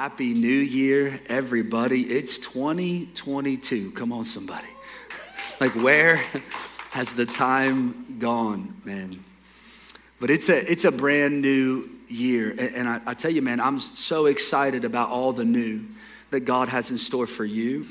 Happy New Year, everybody. It's 2022. Come on, somebody. like, where has the time gone, man? But it's a, it's a brand new year. And, and I, I tell you, man, I'm so excited about all the new that God has in store for you.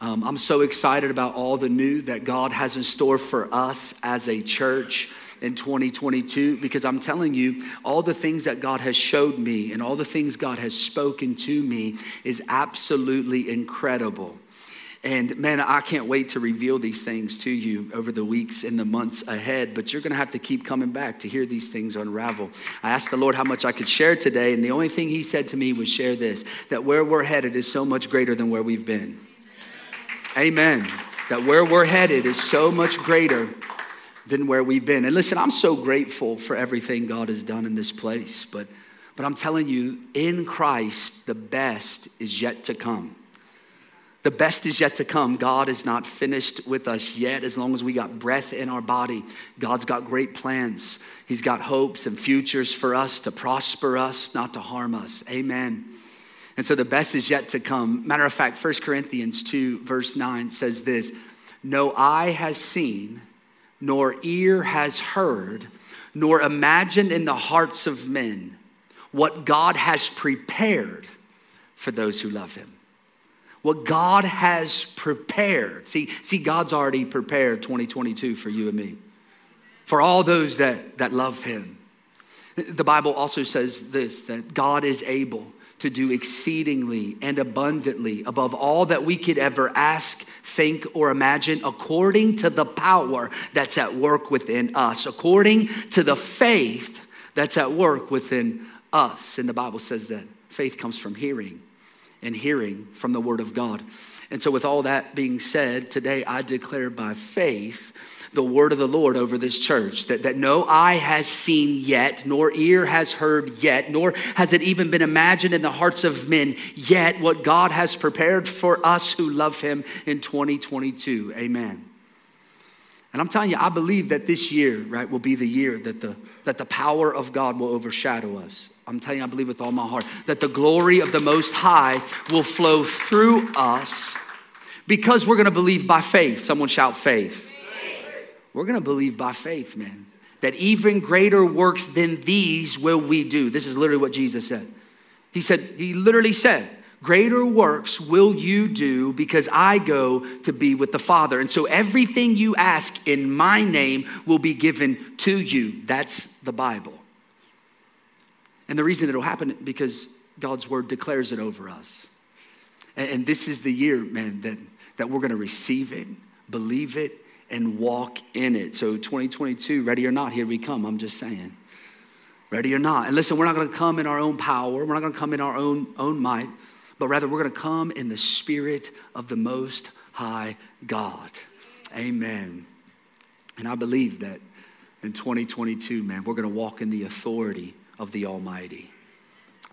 Um, I'm so excited about all the new that God has in store for us as a church in 2022 because I'm telling you, all the things that God has showed me and all the things God has spoken to me is absolutely incredible. And man, I can't wait to reveal these things to you over the weeks and the months ahead, but you're gonna have to keep coming back to hear these things unravel. I asked the Lord how much I could share today, and the only thing He said to me was share this that where we're headed is so much greater than where we've been. Amen. That where we're headed is so much greater than where we've been. And listen, I'm so grateful for everything God has done in this place, but, but I'm telling you, in Christ, the best is yet to come. The best is yet to come. God is not finished with us yet. As long as we got breath in our body, God's got great plans. He's got hopes and futures for us to prosper us, not to harm us. Amen. And so the best is yet to come. Matter of fact, 1 Corinthians 2, verse 9 says this No eye has seen, nor ear has heard, nor imagined in the hearts of men what God has prepared for those who love him. What God has prepared. See, see, God's already prepared 2022 for you and me, for all those that, that love him. The Bible also says this that God is able to do exceedingly and abundantly above all that we could ever ask, think, or imagine, according to the power that's at work within us, according to the faith that's at work within us. And the Bible says that faith comes from hearing, and hearing from the Word of God. And so, with all that being said, today I declare by faith the word of the Lord over this church that, that no eye has seen yet, nor ear has heard yet, nor has it even been imagined in the hearts of men yet what God has prepared for us who love Him in 2022. Amen. And I'm telling you, I believe that this year, right, will be the year that the, that the power of God will overshadow us. I'm telling you, I believe with all my heart that the glory of the Most High will flow through us because we're going to believe by faith. Someone shout faith. We're going to believe by faith, man, that even greater works than these will we do. This is literally what Jesus said. He said, He literally said, Greater works will you do because I go to be with the Father. And so everything you ask in my name will be given to you. That's the Bible. And the reason it'll happen because God's word declares it over us. And, this is the year, man, that, that we're going to receive it, believe it, and walk in it. So 2022, ready or not, here we come. I'm just saying. Ready or not. And listen, we're not going to come in our own power. We're not going to come in our own, own might, but rather we're going to come in the spirit of the most high God. Amen. And I believe that in 2022, man, we're going to walk in the authority of the Almighty.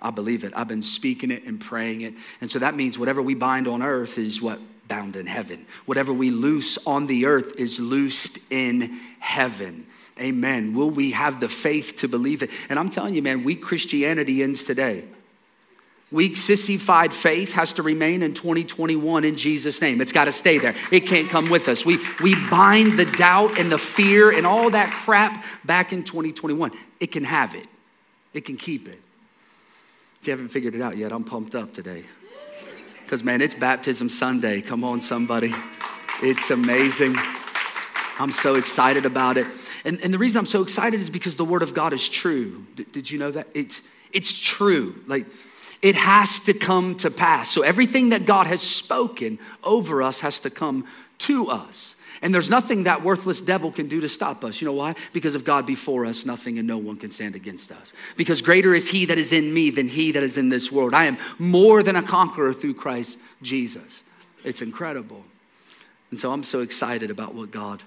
I believe it. I've been speaking it and praying it. And so that means whatever we bind on earth is what bound in heaven. Whatever we loose on the earth is loosed in heaven. Amen. Will we have the faith to believe it? And I'm telling you, man, weak Christianity ends today. Weak, sissified faith has to remain in 2021 in Jesus' name. It's got to stay there. It can't come with us. We, we bind the doubt and the fear and all that crap back in 2021. It can have it, it can keep it. If you haven't figured it out yet, I'm pumped up today. Because, man, it's Baptism Sunday. Come on, somebody. It's amazing. I'm so excited about it. And, and the reason I'm so excited is because the Word of God is true. D- did you know that? It's, it's true. Like, it has to come to pass. So, everything that God has spoken over us has to come to us. And there's nothing that worthless devil can do to stop us. You know why? Because of God before us, nothing and no one can stand against us. Because greater is he that is in me than he that is in this world. I am more than a conqueror through Christ Jesus. It's incredible. And so I'm so excited about what God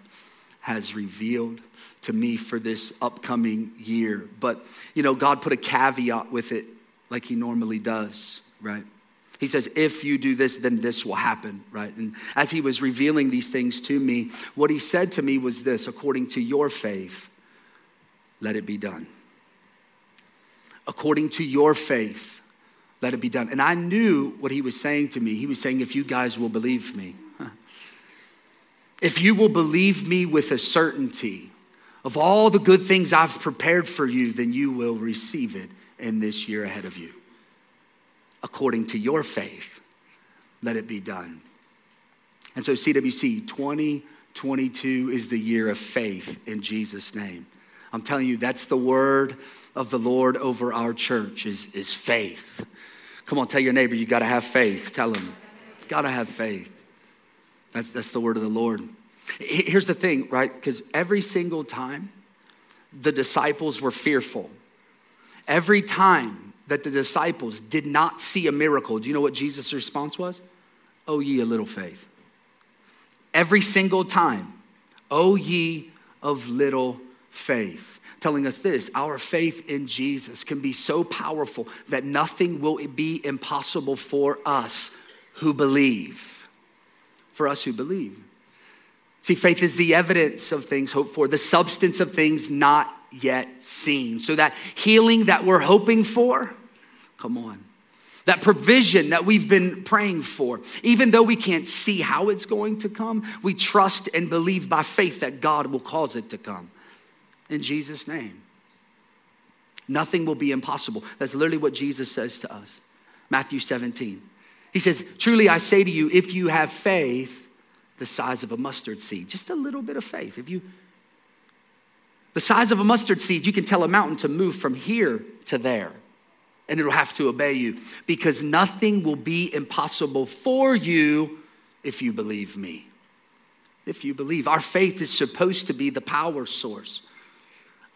has revealed to me for this upcoming year. But, you know, God put a caveat with it like he normally does, right? He says, if you do this, then this will happen, right? And as he was revealing these things to me, what he said to me was this according to your faith, let it be done. According to your faith, let it be done. And I knew what he was saying to me. He was saying, If you guys will believe me, if you will believe me with a certainty of all the good things I've prepared for you, then you will receive it in this year ahead of you. According to your faith, let it be done. And so, CWC 2022 is the year of faith in Jesus' name. I'm telling you, that's the word of the Lord over our church is, is faith. Come on, tell your neighbor, you got to have faith. Tell him, got to have faith. That's, that's the word of the Lord. Here's the thing, right? Because every single time the disciples were fearful, every time that the disciples did not see a miracle, do you know what Jesus' response was? Oh, ye a little faith. Every single time, oh, ye of little faith telling us this our faith in Jesus can be so powerful that nothing will be impossible for us who believe. For us who believe. See, faith is the evidence of things hoped for, the substance of things not yet seen. So that healing that we're hoping for, come on. That provision that we've been praying for, even though we can't see how it's going to come, we trust and believe by faith that God will cause it to come in Jesus' name. Nothing will be impossible. That's literally what Jesus says to us. Matthew 17. He says, Truly I say to you, if you have faith the size of a mustard seed, just a little bit of faith, if you, the size of a mustard seed, you can tell a mountain to move from here to there and it'll have to obey you because nothing will be impossible for you if you believe me. If you believe, our faith is supposed to be the power source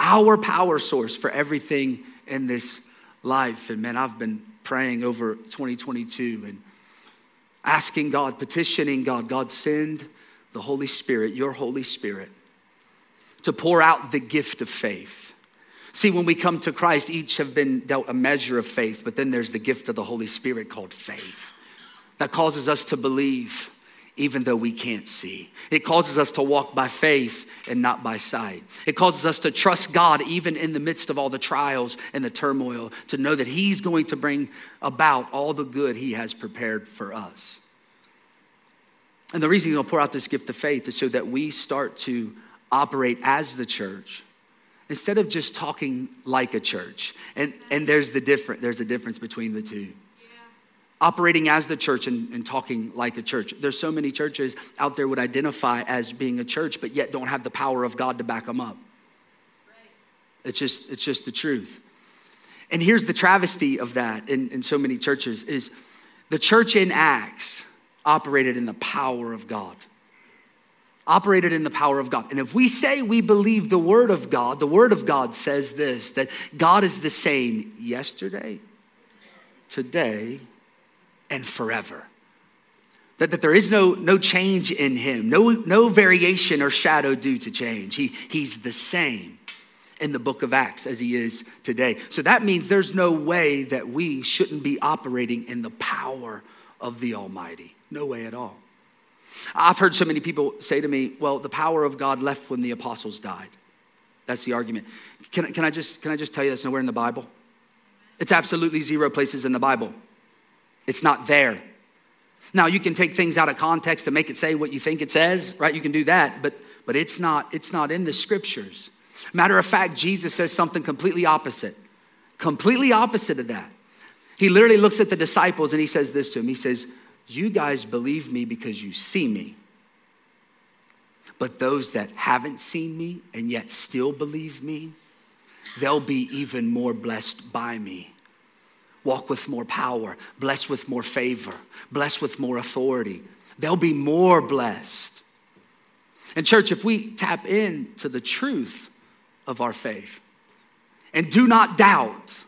our power source for everything in this life. And man, I've been praying over 2022 and asking God, petitioning God, God, send the Holy Spirit, your Holy Spirit, to pour out the gift of faith. See, when we come to Christ, each have been dealt a measure of faith, but then there's the gift of the Holy Spirit called faith that causes us to believe even though we can't see. It causes us to walk by faith and not by sight. It causes us to trust God even in the midst of all the trials and the turmoil, to know that He's going to bring about all the good He has prepared for us. And the reason He'll pour out this gift of faith is so that we start to operate as the church instead of just talking like a church. And, and there's the different, there's a difference between the two operating as the church and, and, talking like a church. There's so many churches out there would identify as being a church, but yet don't have the power of God to back them up. It's just, it's just the truth. And here's the travesty of that in, in so many churches is the church in Acts operated in the power of God. Operated in the power of God. And if we say we believe the word of God, the word of God says this that God is the same yesterday, today, and forever. That, that there is no, no change in him, no, no variation or shadow due to change. He, he's the same in the book of Acts as he is today. So that means there's no way that we shouldn't be operating in the power of the Almighty. No way at all. I've heard so many people say to me, well, the power of God left when the apostles died. That's the argument. Can, can, I, just, can I just tell you that's nowhere in the Bible? It's absolutely zero places in the Bible. It's not there. Now you can take things out of context to make it say what you think it says, right? You can do that, but but it's not it's not in the scriptures. Matter of fact, Jesus says something completely opposite. Completely opposite of that. He literally looks at the disciples and he says this to him. He says, "You guys believe me because you see me. But those that haven't seen me and yet still believe me, they'll be even more blessed by me." walk with more power, blessed with more favor, blessed with more authority. They'll be more blessed. And, church, if we tap into the truth of our faith and do not doubt,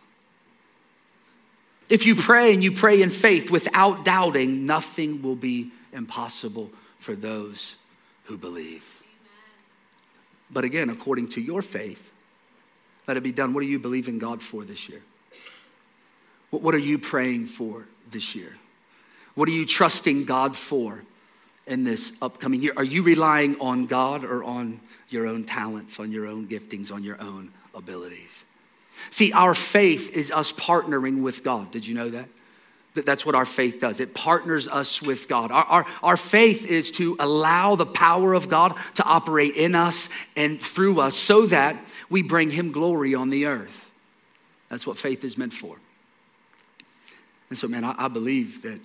if you pray and you pray in faith without doubting, nothing will be impossible for those who believe. But again, according to your faith, let it be done. What do you believe in God for this year? What are you praying for this year? What are you trusting God for in this upcoming year? Are you relying on God or on your own talents, on your own giftings, on your own abilities? See, our faith is us partnering with God. Did you know that? That's what our faith does. It partners us with God. Our, our, our faith is to allow the power of God to operate in us and through us so that we bring Him glory on the earth. That's what faith is meant for. And so, man, I, I believe that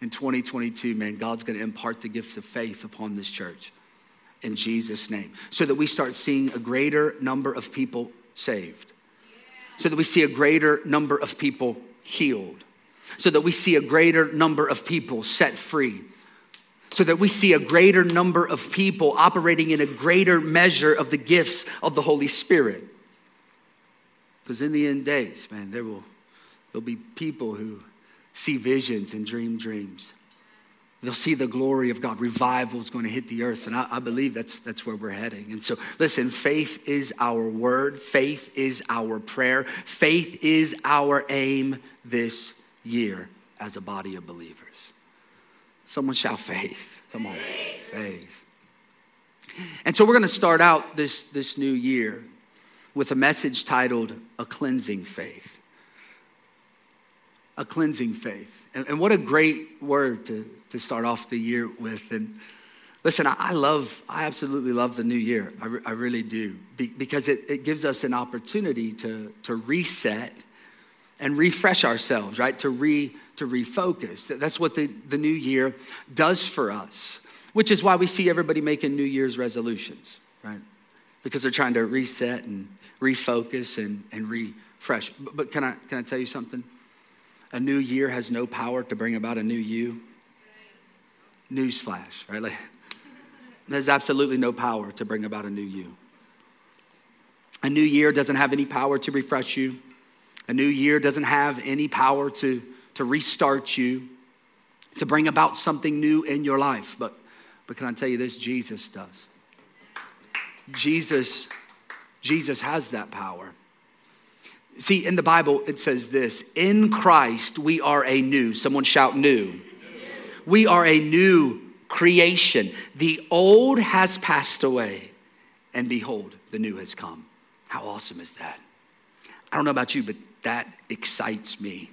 in 2022, man, God's going to impart the gift of faith upon this church in Jesus' name so that we start seeing a greater number of people saved, so that we see a greater number of people healed, so that we see a greater number of people set free, so that we see a greater number of people operating in a greater measure of the gifts of the Holy Spirit. Because in the end days, man, there will there'll be people who see visions and dream dreams. They'll see the glory of God. Revival is going to hit the earth. And I, I, believe that's, that's where we're heading. And so, listen, faith is our word, faith is our prayer, faith is our aim this year as a body of believers. Someone shout faith. Come on, faith. And so, we're going to start out this, this new year with a message titled A Cleansing Faith a cleansing faith. And, and, what a great word to, to start off the year with. And listen, I, I love, I absolutely love the new year. I, re, I really do. Be, because it, it gives us an opportunity to, to reset and refresh ourselves, right? To, re, to refocus. That's what the, the new year does for us, which is why we see everybody making New Year's resolutions, right? Because they're trying to reset and refocus and, and refresh. But, but can, I, can I tell you something? A new year has no power to bring about a new you? Newsflash, right? Like, there's absolutely no power to bring about a new you. A new year doesn't have any power to refresh you. A new year doesn't have any power to, to restart you, to bring about something new in your life. But, but can I tell you this? Jesus does. Jesus, Jesus has that power. See, in the Bible, it says this In Christ, we are a new, someone shout new. We are a new creation. The old has passed away, and behold, the new has come. How awesome is that? I don't know about you, but that excites me.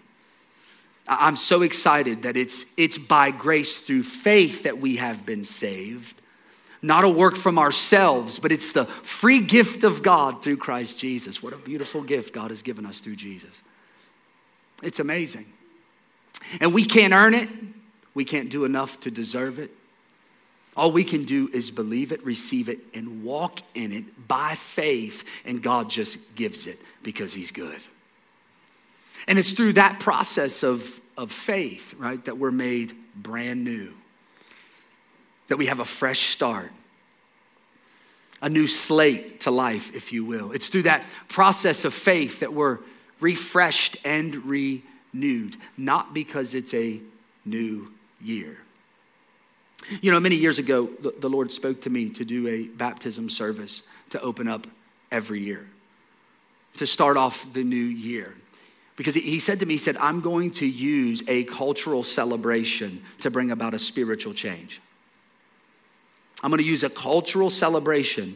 I'm so excited that it's, it's by grace through faith that we have been saved not a work from ourselves, but it's the free gift of God through Christ Jesus. What a beautiful gift God has given us through Jesus. It's amazing. And we can't earn it, we can't do enough to deserve it. All we can do is believe it, receive it, and walk in it by faith, and God just gives it because He's good. And it's through that process of, of faith, right, that we're made brand new that we have a fresh start, a new slate to life, if you will. It's through that process of faith that we're refreshed and renewed, not because it's a new year. You know, many years ago, the Lord spoke to me to do a baptism service to open up every year, to start off the new year. Because he said to me, He said, I'm going to use a cultural celebration to bring about a spiritual change. I'm going to use a cultural celebration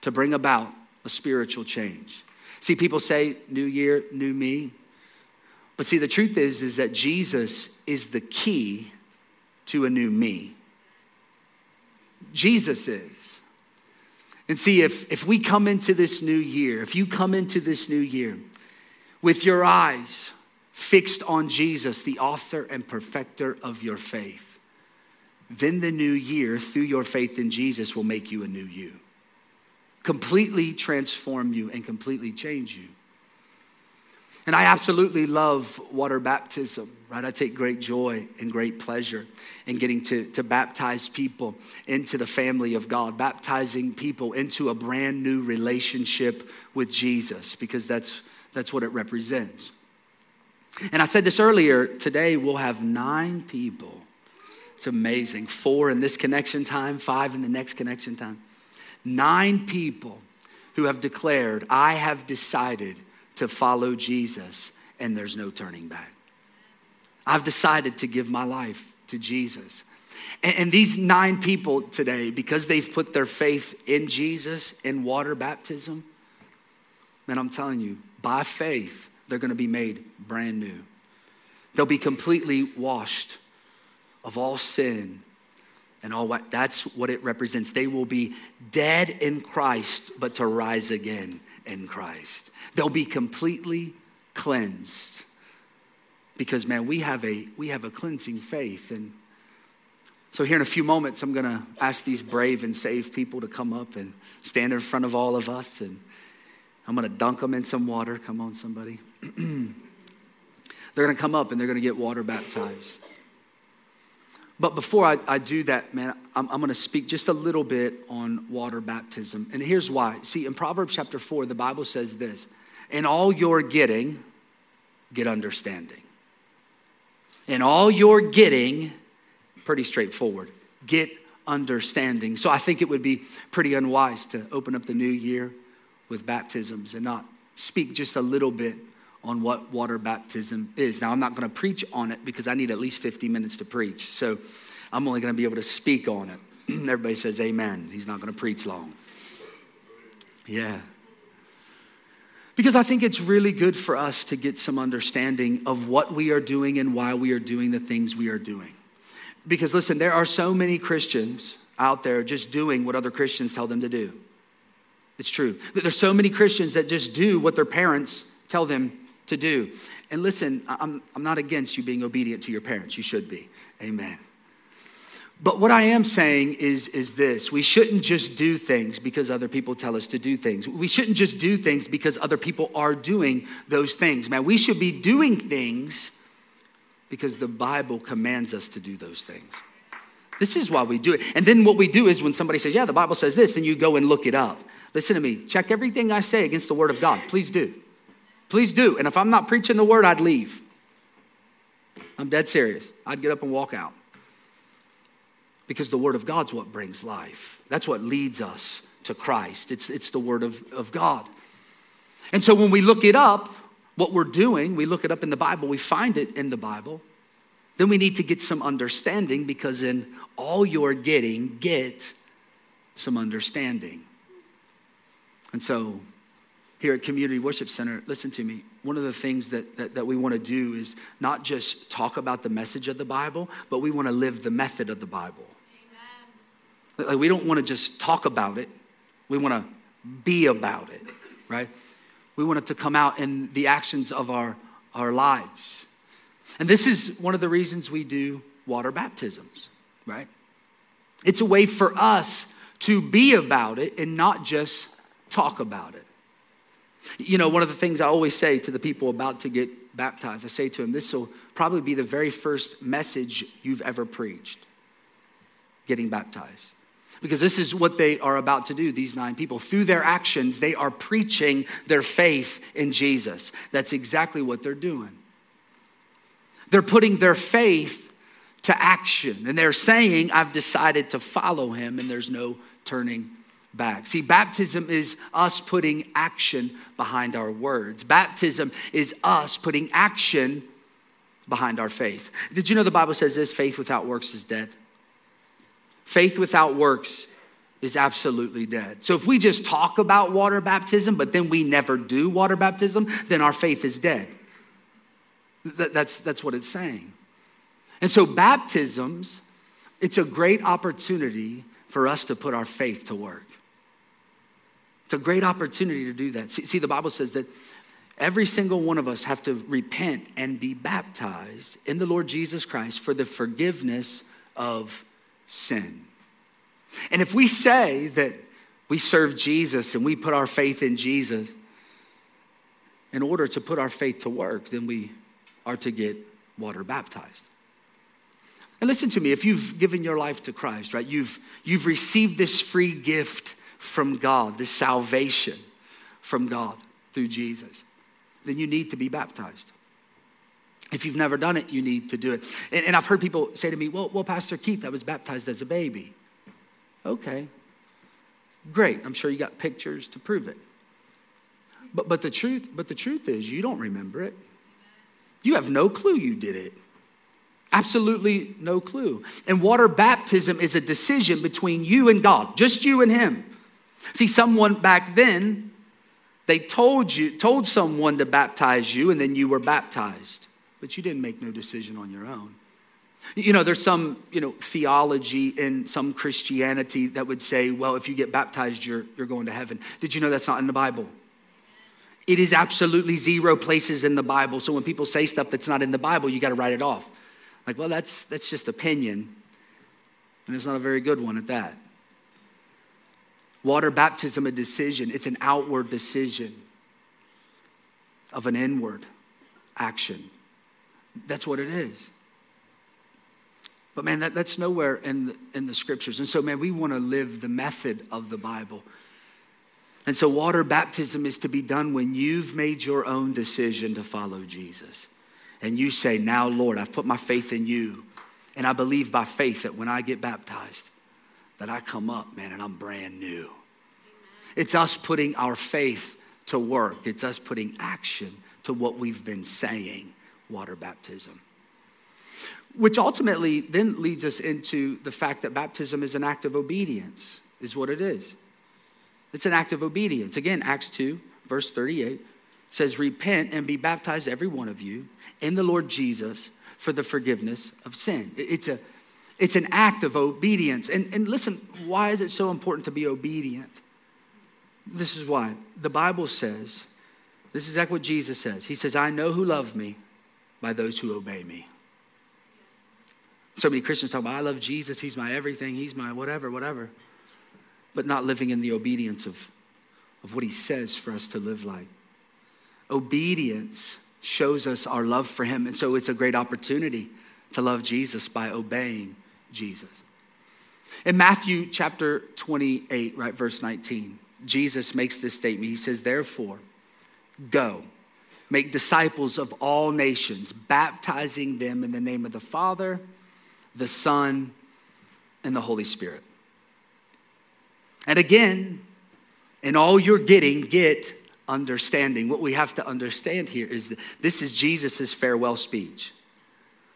to bring about a spiritual change. See, people say, New Year, new me. But see, the truth is, is that Jesus is the key to a new me. Jesus is. And see, if, if we come into this new year, if you come into this new year with your eyes fixed on Jesus, the author and perfecter of your faith, then the new year, through your faith in Jesus, will make you a new you. Completely transform you and completely change you. And I absolutely love water baptism, right? I take great joy and great pleasure in getting to, to baptize people into the family of God, baptizing people into a brand new relationship with Jesus, because that's, that's what it represents. And I said this earlier today, we'll have nine people it's amazing. Four in this connection time, five in the next connection time. Nine people who have declared, I have decided to follow Jesus and there's no turning back. I've decided to give my life to Jesus. And, and, these nine people today, because they've put their faith in Jesus in water baptism, man, I'm telling you, by faith, they're gonna be made brand new. They'll be completely washed of all sin and all what that's what it represents. They will be dead in Christ, but to rise again in Christ. They'll be completely cleansed. Because man, we have a we have a cleansing faith. And so here in a few moments, I'm gonna ask these brave and saved people to come up and stand in front of all of us and I'm gonna dunk them in some water. Come on, somebody. they're gonna come up and they're gonna get water baptized. But before I, I do that, man, I'm, I'm going to speak just a little bit on water baptism. And here's why. See, in Proverbs chapter 4, the Bible says this In all you're getting, get understanding. In all you're getting, pretty straightforward, get understanding. So I think it would be pretty unwise to open up the new year with baptisms and not speak just a little bit on what water baptism is. Now, I'm not going to preach on it because I need at least 50 minutes to preach. So I'm only going to be able to speak on it. Everybody says amen. He's not going to preach long. Yeah. Because I think it's really good for us to get some understanding of what we are doing and why we are doing the things we are doing. Because listen, there are so many Christians out there just doing what other Christians tell them to do. It's true. There's so many Christians that just do what their parents tell them to do. And listen, I'm, I'm not against you being obedient to your parents. You should be. Amen. But what I am saying is, is this we shouldn't just do things because other people tell us to do things. We shouldn't just do things because other people are doing those things. Man, we should be doing things because the Bible commands us to do those things. This is why we do it. And then what we do is when somebody says, Yeah, the Bible says this, then you go and look it up. Listen to me. Check everything I say against the Word of God. Please do. Please do. And if I'm not preaching the word, I'd leave. I'm dead serious. I'd get up and walk out. Because the word of God's what brings life. That's what leads us to Christ. It's, it's the word of, of God. And so when we look it up, what we're doing, we look it up in the Bible, we find it in the Bible, then we need to get some understanding because in all you're getting, get some understanding. And so here at Community Worship Center, listen to me. One of the things that, that, that we want to do is not just talk about the message of the Bible, but we want to live the method of the Bible. Amen. Like we don't want to just talk about it, we want to be about it, right? We want it to come out in the actions of our, our lives. And this is one of the reasons we do water baptisms, right? It's a way for us to be about it and not just talk about it. You know, one of the things I always say to the people about to get baptized, I say to them, this will probably be the very first message you've ever preached getting baptized. Because this is what they are about to do, these nine people. Through their actions, they are preaching their faith in Jesus. That's exactly what they're doing. They're putting their faith to action, and they're saying, I've decided to follow him, and there's no turning back. See, baptism is us putting action behind our words. Baptism is us putting action behind our faith. Did you know the Bible says this faith without works is dead? Faith without works is absolutely dead. So if we just talk about water baptism, but then we never do water baptism, then our faith is dead. That's, that's what it's saying. And so baptisms, it's a great opportunity for us to put our faith to work. A great opportunity to do that. See, see, the Bible says that every single one of us have to repent and be baptized in the Lord Jesus Christ for the forgiveness of sin. And if we say that we serve Jesus and we put our faith in Jesus, in order to put our faith to work, then we are to get water baptized. And listen to me, if you've given your life to Christ, right, you've, you've received this free gift from God, this salvation from God through Jesus, then you need to be baptized. If you've never done it, you need to do it. And, and, I've heard people say to me, well, well, Pastor Keith, I was baptized as a baby. Okay, great. I'm sure you got pictures to prove it. But, but, the truth, but the truth is, you don't remember it. You have no clue you did it. Absolutely no clue. And water baptism is a decision between you and God, just you and Him. See, someone back then, they told you, told someone to baptize you, and then you were baptized. but you didn't make no decision on your own. You know, there's some, you know, theology in some Christianity that would say, well, if you get baptized, you're, you're going to heaven. Did you know that's not in the Bible? It is absolutely zero places in the Bible. So when people say stuff that's not in the Bible, you got to write it off. Like, well, that's, that's just opinion. And it's not a very good one at that. Water baptism, a decision, it's an outward decision of an inward action. That's what it is. But man, that, that's nowhere in the, in the scriptures. And so, man, we want to live the method of the Bible. And so, water baptism is to be done when you've made your own decision to follow Jesus. And you say, Now, Lord, I've put my faith in you. And I believe by faith that when I get baptized, that I come up, man, and I'm brand new. It's us putting our faith to work, it's us putting action to what we've been saying water baptism. Which ultimately then leads us into the fact that baptism is an act of obedience, is what it is. It's an act of obedience. Again, Acts 2, verse 38 says, Repent and be baptized, every one of you, in the Lord Jesus for the forgiveness of sin. It's, a, it's an act of obedience. And, and listen, why is it so important to be obedient? This is why. The Bible says, this is exactly what Jesus says. He says, I know who love me by those who obey me. So many Christians talk about, I love Jesus, he's my everything, he's my whatever, whatever, but not living in the obedience of, of what he says for us to live like. Obedience shows us our love for him, and so it's a great opportunity to love Jesus by obeying Jesus. In Matthew chapter 28, right, verse 19, Jesus makes this statement. He says, Therefore, go make disciples of all nations, baptizing them in the name of the Father, the Son, and the Holy Spirit. And again, in all you're getting, get understanding. What we have to understand here is that this is Jesus' farewell speech.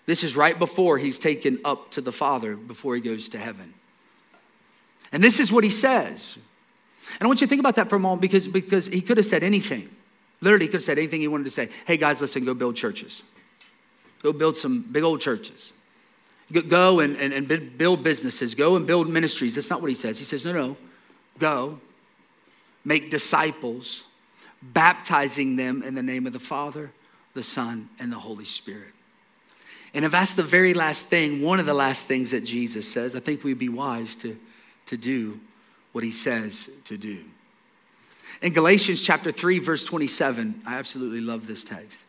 This is right before he's taken up to the Father, before he goes to heaven. And this is what he says. And I want you to think about that for a moment because, because he could have said anything. Literally, he could have said anything he wanted to say. Hey, guys, listen, go build churches. Go build some big old churches. Go and, and, and build businesses. Go and build ministries. That's not what he says. He says, no, no. Go, make disciples, baptizing them in the name of the Father, the Son, and the Holy Spirit. And if that's the very last thing, one of the last things that Jesus says, I think we'd be wise to, to do what he says to do. In Galatians chapter 3, verse 27, I absolutely love this text.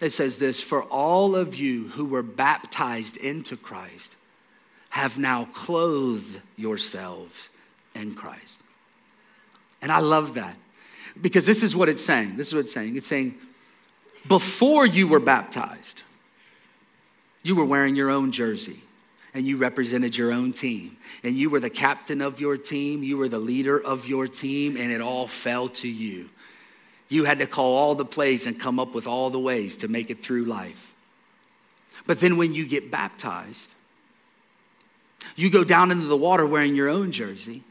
It says this For all of you who were baptized into Christ have now clothed yourselves in Christ. And I love that because this is what it's saying. This is what it's saying. It's saying, before you were baptized, you were wearing your own jersey and you represented your own team. And you were the captain of your team, you were the leader of your team, and it all fell to you. You had to call all the plays and come up with all the ways to make it through life. But then when you get baptized, you go down into the water wearing your own jersey.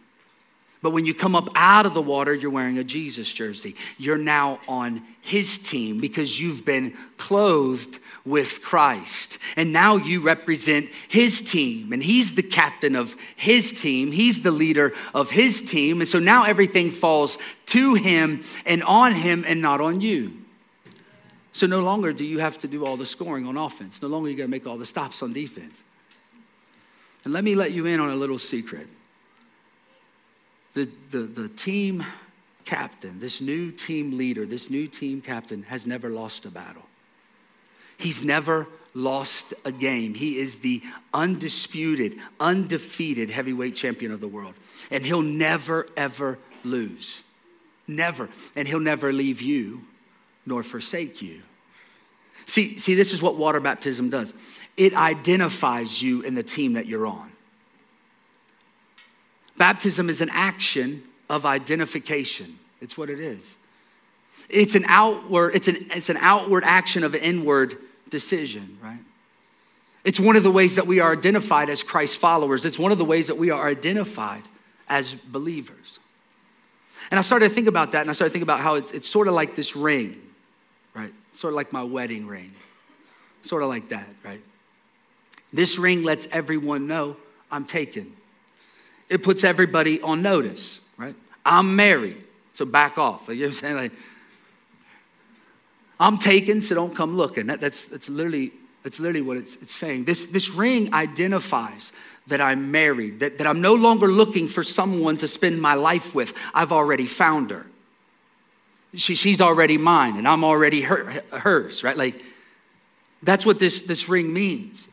But when you come up out of the water, you're wearing a Jesus jersey. You're now on his team because you've been clothed with Christ. And now you represent his team, and he's the captain of his team. He's the leader of his team. And so now everything falls to him and on him and not on you. So no longer do you have to do all the scoring on offense. No longer you got to make all the stops on defense. And let me let you in on a little secret the, the, the team captain, this new team leader, this new team captain has never lost a battle. He's never lost a game. He is the undisputed, undefeated heavyweight champion of the world. And he'll never, ever lose. Never. And he'll never leave you nor forsake you. See, see, this is what water baptism does it identifies you in the team that you're on. Baptism is an action of identification. It's what it is. It's an outward, it's an, it's an outward action of an inward decision, right? It's one of the ways that we are identified as Christ followers. It's one of the ways that we are identified as believers. And I started to think about that, and I started to think about how it's, it's sort of like this ring, right? Sort of like my wedding ring. Sort of like that, right? This ring lets everyone know I'm taken. It puts everybody on notice, right? I'm married, so back off. You know what I'm saying? Like, I'm taken, so don't come looking. That, that's, that's, literally, that's literally what it's, it's saying. This, this ring identifies that I'm married, that, that I'm no longer looking for someone to spend my life with. I've already found her. She, she's already mine, and I'm already her, hers, right? Like, that's what this, this ring means.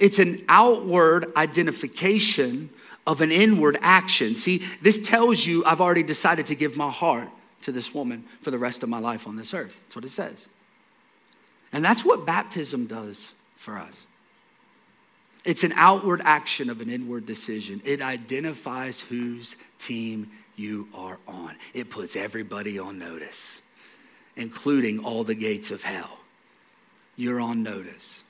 It's an outward identification of an inward action. See, this tells you I've already decided to give my heart to this woman for the rest of my life on this earth. That's what it says. And that's what baptism does for us. It's an outward action of an inward decision. It identifies whose team you are on. It puts everybody on notice, including all the gates of hell. You're on notice.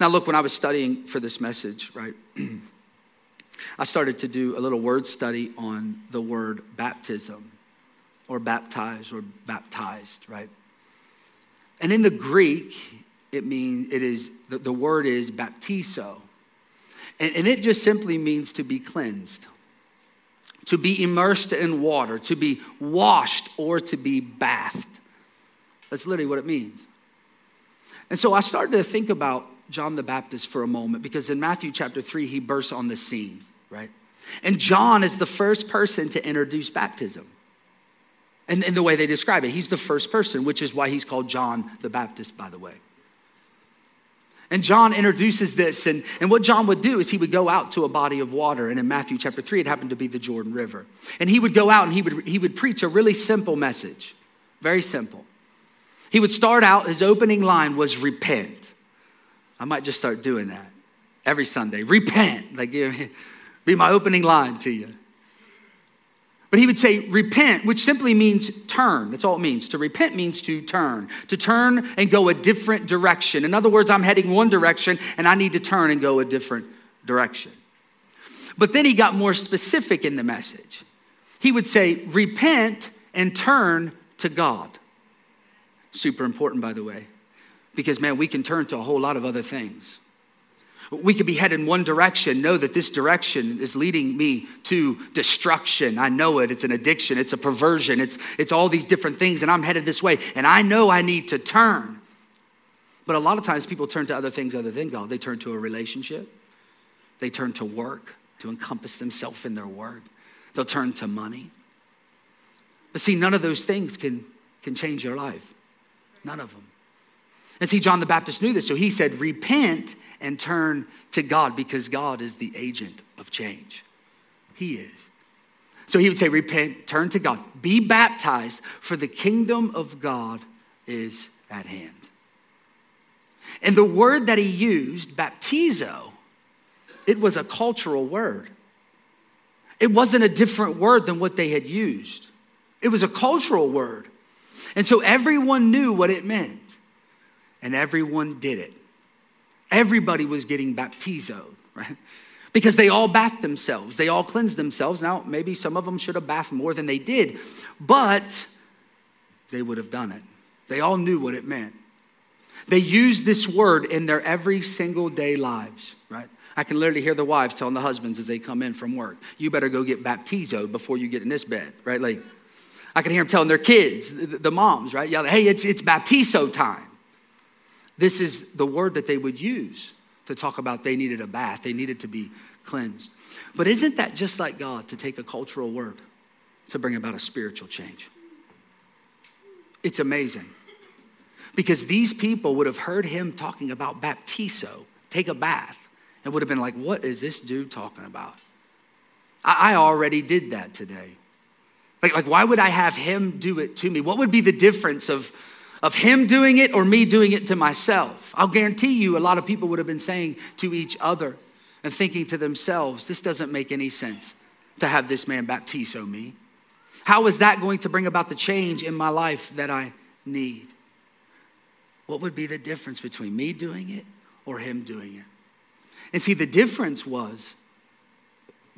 Now, look, when I was studying for this message, right, I started to do a little word study on the word baptism or baptize or baptized, right? And in the Greek, it means it is the, the word is baptizo. And, and it just simply means to be cleansed, to be immersed in water, to be washed, or to be bathed. That's literally what it means. And so I started to think about John the Baptist for a moment because in Matthew chapter 3, he bursts on the scene, right? And John is the first person to introduce baptism. And, and the way they describe it, he's the first person, which is why he's called John the Baptist, by the way. And John introduces this, and, and what John would do is he would go out to a body of water, and in Matthew chapter 3, it happened to be the Jordan River. And he would go out and he would, he would preach a really simple message, very simple. He would start out, his opening line was repent. I might just start doing that every Sunday. Repent, like be my opening line to you. But he would say, repent, which simply means turn. That's all it means. To repent means to turn, to turn and go a different direction. In other words, I'm heading one direction and I need to turn and go a different direction. But then he got more specific in the message. He would say, repent and turn to God. Super important, by the way, because man, we can turn to a whole lot of other things. We could be headed in one direction, know that this direction is leading me to destruction. I know it. It's an addiction, it's a perversion, it's, it's all these different things, and I'm headed this way, and I know I need to turn. But a lot of times people turn to other things other than God. They turn to a relationship, they turn to work to encompass themselves in their work, they'll turn to money. But see, none of those things can, can change your life. None of them. And see, John the Baptist knew this, so he said, Repent and turn to God because God is the agent of change. He is. So he would say, Repent, turn to God, be baptized, for the kingdom of God is at hand. And the word that he used, baptizo, it was a cultural word. It wasn't a different word than what they had used, it was a cultural word. And so everyone knew what it meant, and everyone did it. Everybody was getting baptizoed, right? Because they all bathed themselves, they all cleansed themselves. Now, maybe some of them should have bathed more than they did, but they would have done it. They all knew what it meant. They used this word in their every single day lives, right? I can literally hear the wives telling the husbands as they come in from work, you better go get baptizoed before you get in this bed, right? Like, I can hear them telling their kids, the moms, right? Yeah, hey, it's, it's baptizo time. This is the word that they would use to talk about they needed a bath, they needed to be cleansed. But isn't that just like God to take a cultural word to bring about a spiritual change? It's amazing. Because these people would have heard him talking about baptizo, take a bath, and would have been like, what is this dude talking about? I, I already did that today. Like, like, why would I have him do it to me? What would be the difference of of him doing it or me doing it to myself. I'll guarantee you a lot of people would have been saying to each other and thinking to themselves, this doesn't make any sense to have this man baptizo me. How is that going to bring about the change in my life that I need? What would be the difference between me doing it or him doing it? And see, the difference was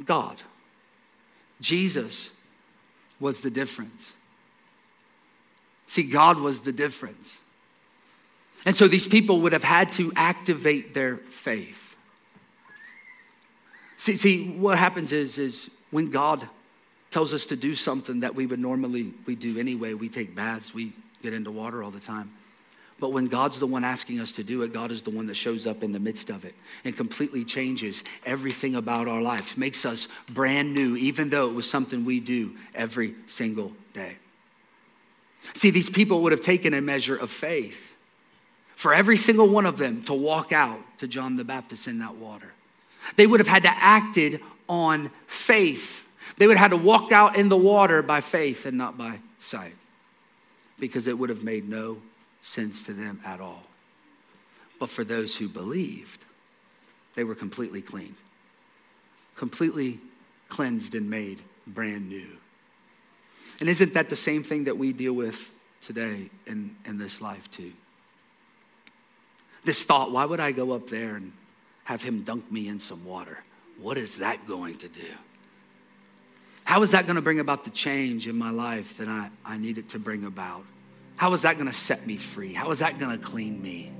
God. Jesus was the difference. See, God was the difference. And so these people would have had to activate their faith. See, see what happens is, is when God tells us to do something that we would normally we do anyway, we take baths, we get into water all the time. But when God's the one asking us to do it, God is the one that shows up in the midst of it and completely changes everything about our life, makes us brand new, even though it was something we do every single day. See, these people would have taken a measure of faith for every single one of them to walk out to John the Baptist in that water. They would have had to acted on faith. They would have had to walk out in the water by faith and not by sight because it would have made no sense to them at all. But for those who believed, they were completely clean, completely cleansed and made brand new. And isn't that the same thing that we deal with today in, in this life, too? This thought, why would I go up there and have him dunk me in some water? What is that going to do? How is that going to bring about the change in my life that I, I need it to bring about? How is that going to set me free? How is that going to clean me?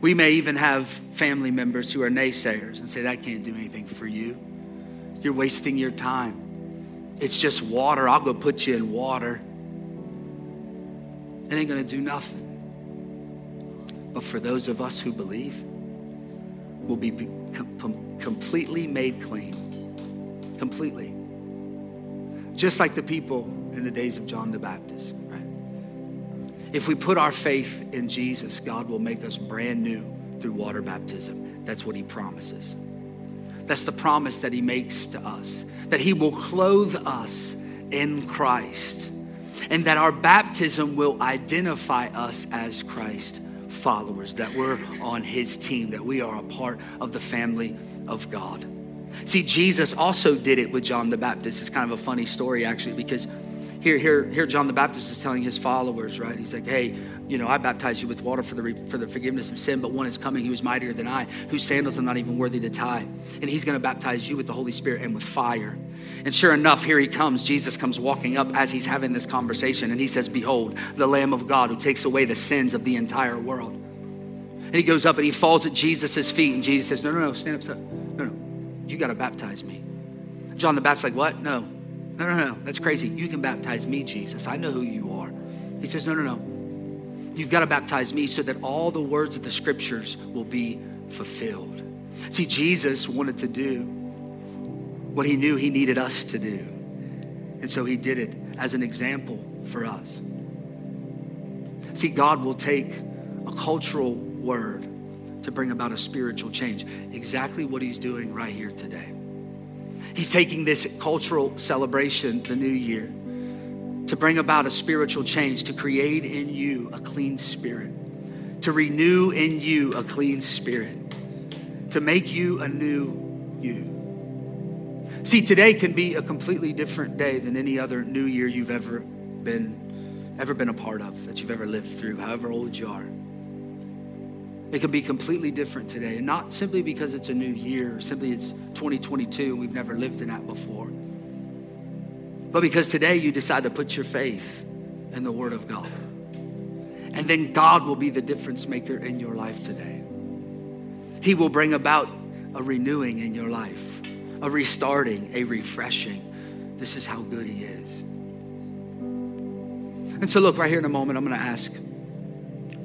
We may even have family members who are naysayers and say, That can't do anything for you. You're wasting your time. It's just water. I'll go put you in water. It ain't going to do nothing. But for those of us who believe, we'll be com- completely made clean. Completely. Just like the people in the days of John the Baptist, right? If we put our faith in Jesus, God will make us brand new through water baptism. That's what he promises. That's the promise that he makes to us, that he will clothe us in Christ, and that our baptism will identify us as Christ followers, that we're on his team, that we are a part of the family of God. See, Jesus also did it with John the Baptist. It's kind of a funny story, actually, because here, here, here, John the Baptist is telling his followers, right? He's like, hey, you know, I baptize you with water for the, for the forgiveness of sin, but one is coming who is mightier than I, whose sandals I'm not even worthy to tie. And he's going to baptize you with the Holy Spirit and with fire. And sure enough, here he comes. Jesus comes walking up as he's having this conversation, and he says, Behold, the Lamb of God who takes away the sins of the entire world. And he goes up and he falls at Jesus' feet, and Jesus says, No, no, no, stand up. No, no, you got to baptize me. John the Baptist's like, What? No, no, no, no, that's crazy. You can baptize me, Jesus. I know who you are. He says, No, no, no. You've got to baptize me so that all the words of the scriptures will be fulfilled. See, Jesus wanted to do what he knew he needed us to do. And so he did it as an example for us. See, God will take a cultural word to bring about a spiritual change. Exactly what he's doing right here today. He's taking this cultural celebration, the new year, to bring about a spiritual change, to create in you a clean spirit, to renew in you a clean spirit, to make you a new you. See, today can be a completely different day than any other new year you've ever been ever been a part of, that you've ever lived through, however old you are. It can be completely different today. And not simply because it's a new year, simply it's 2022 and we've never lived in that before. But because today you decide to put your faith in the Word of God. And then God will be the difference maker in your life today. He will bring about a renewing in your life, a restarting, a refreshing. This is how good He is. And so, look, right here in a moment, I'm going to ask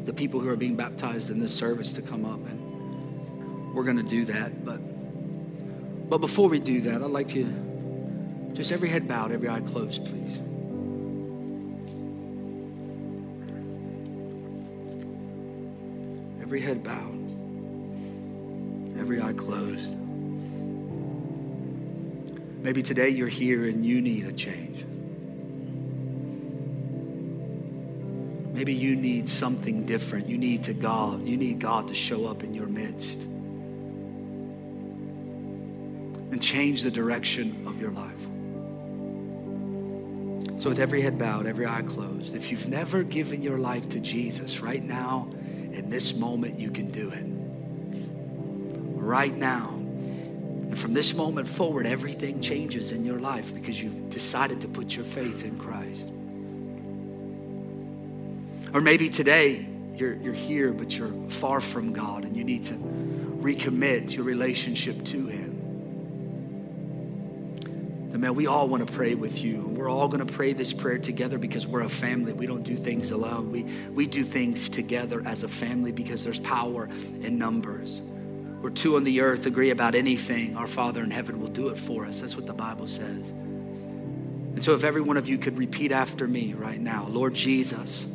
the people who are being baptized in this service to come up and we're going to do that but but before we do that i'd like to just every head bowed every eye closed please. Every head bowed every eye closed. Maybe today you're here and you need a change Maybe you need something different. You need to God. You need God to show up in your midst and change the direction of your life. So, with every head bowed, every eye closed, if you've never given your life to Jesus, right now, in this moment, you can do it. Right now. And from this moment forward, everything changes in your life because you've decided to put your faith in Christ. Or maybe today you're, you're here, but you're far from God and you need to recommit your relationship to Him. Then, man, we all want to pray with you. And we're all going to pray this prayer together because we're a family. We don't do things alone. We, we do things together as a family because there's power in numbers. Where two on the earth agree about anything, our Father in heaven will do it for us. That's what the Bible says. And so, if every one of you could repeat after me right now Lord Jesus,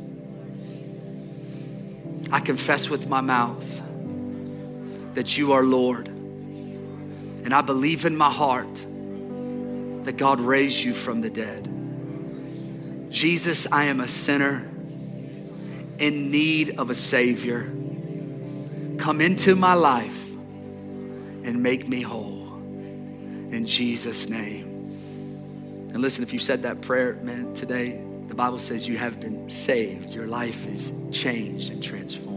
I confess with my mouth that you are Lord. And I believe in my heart that God raised you from the dead. Jesus, I am a sinner in need of a Savior. Come into my life and make me whole. In Jesus' name. And listen, if you said that prayer, man, today, the Bible says you have been saved. Your life is changed and transformed.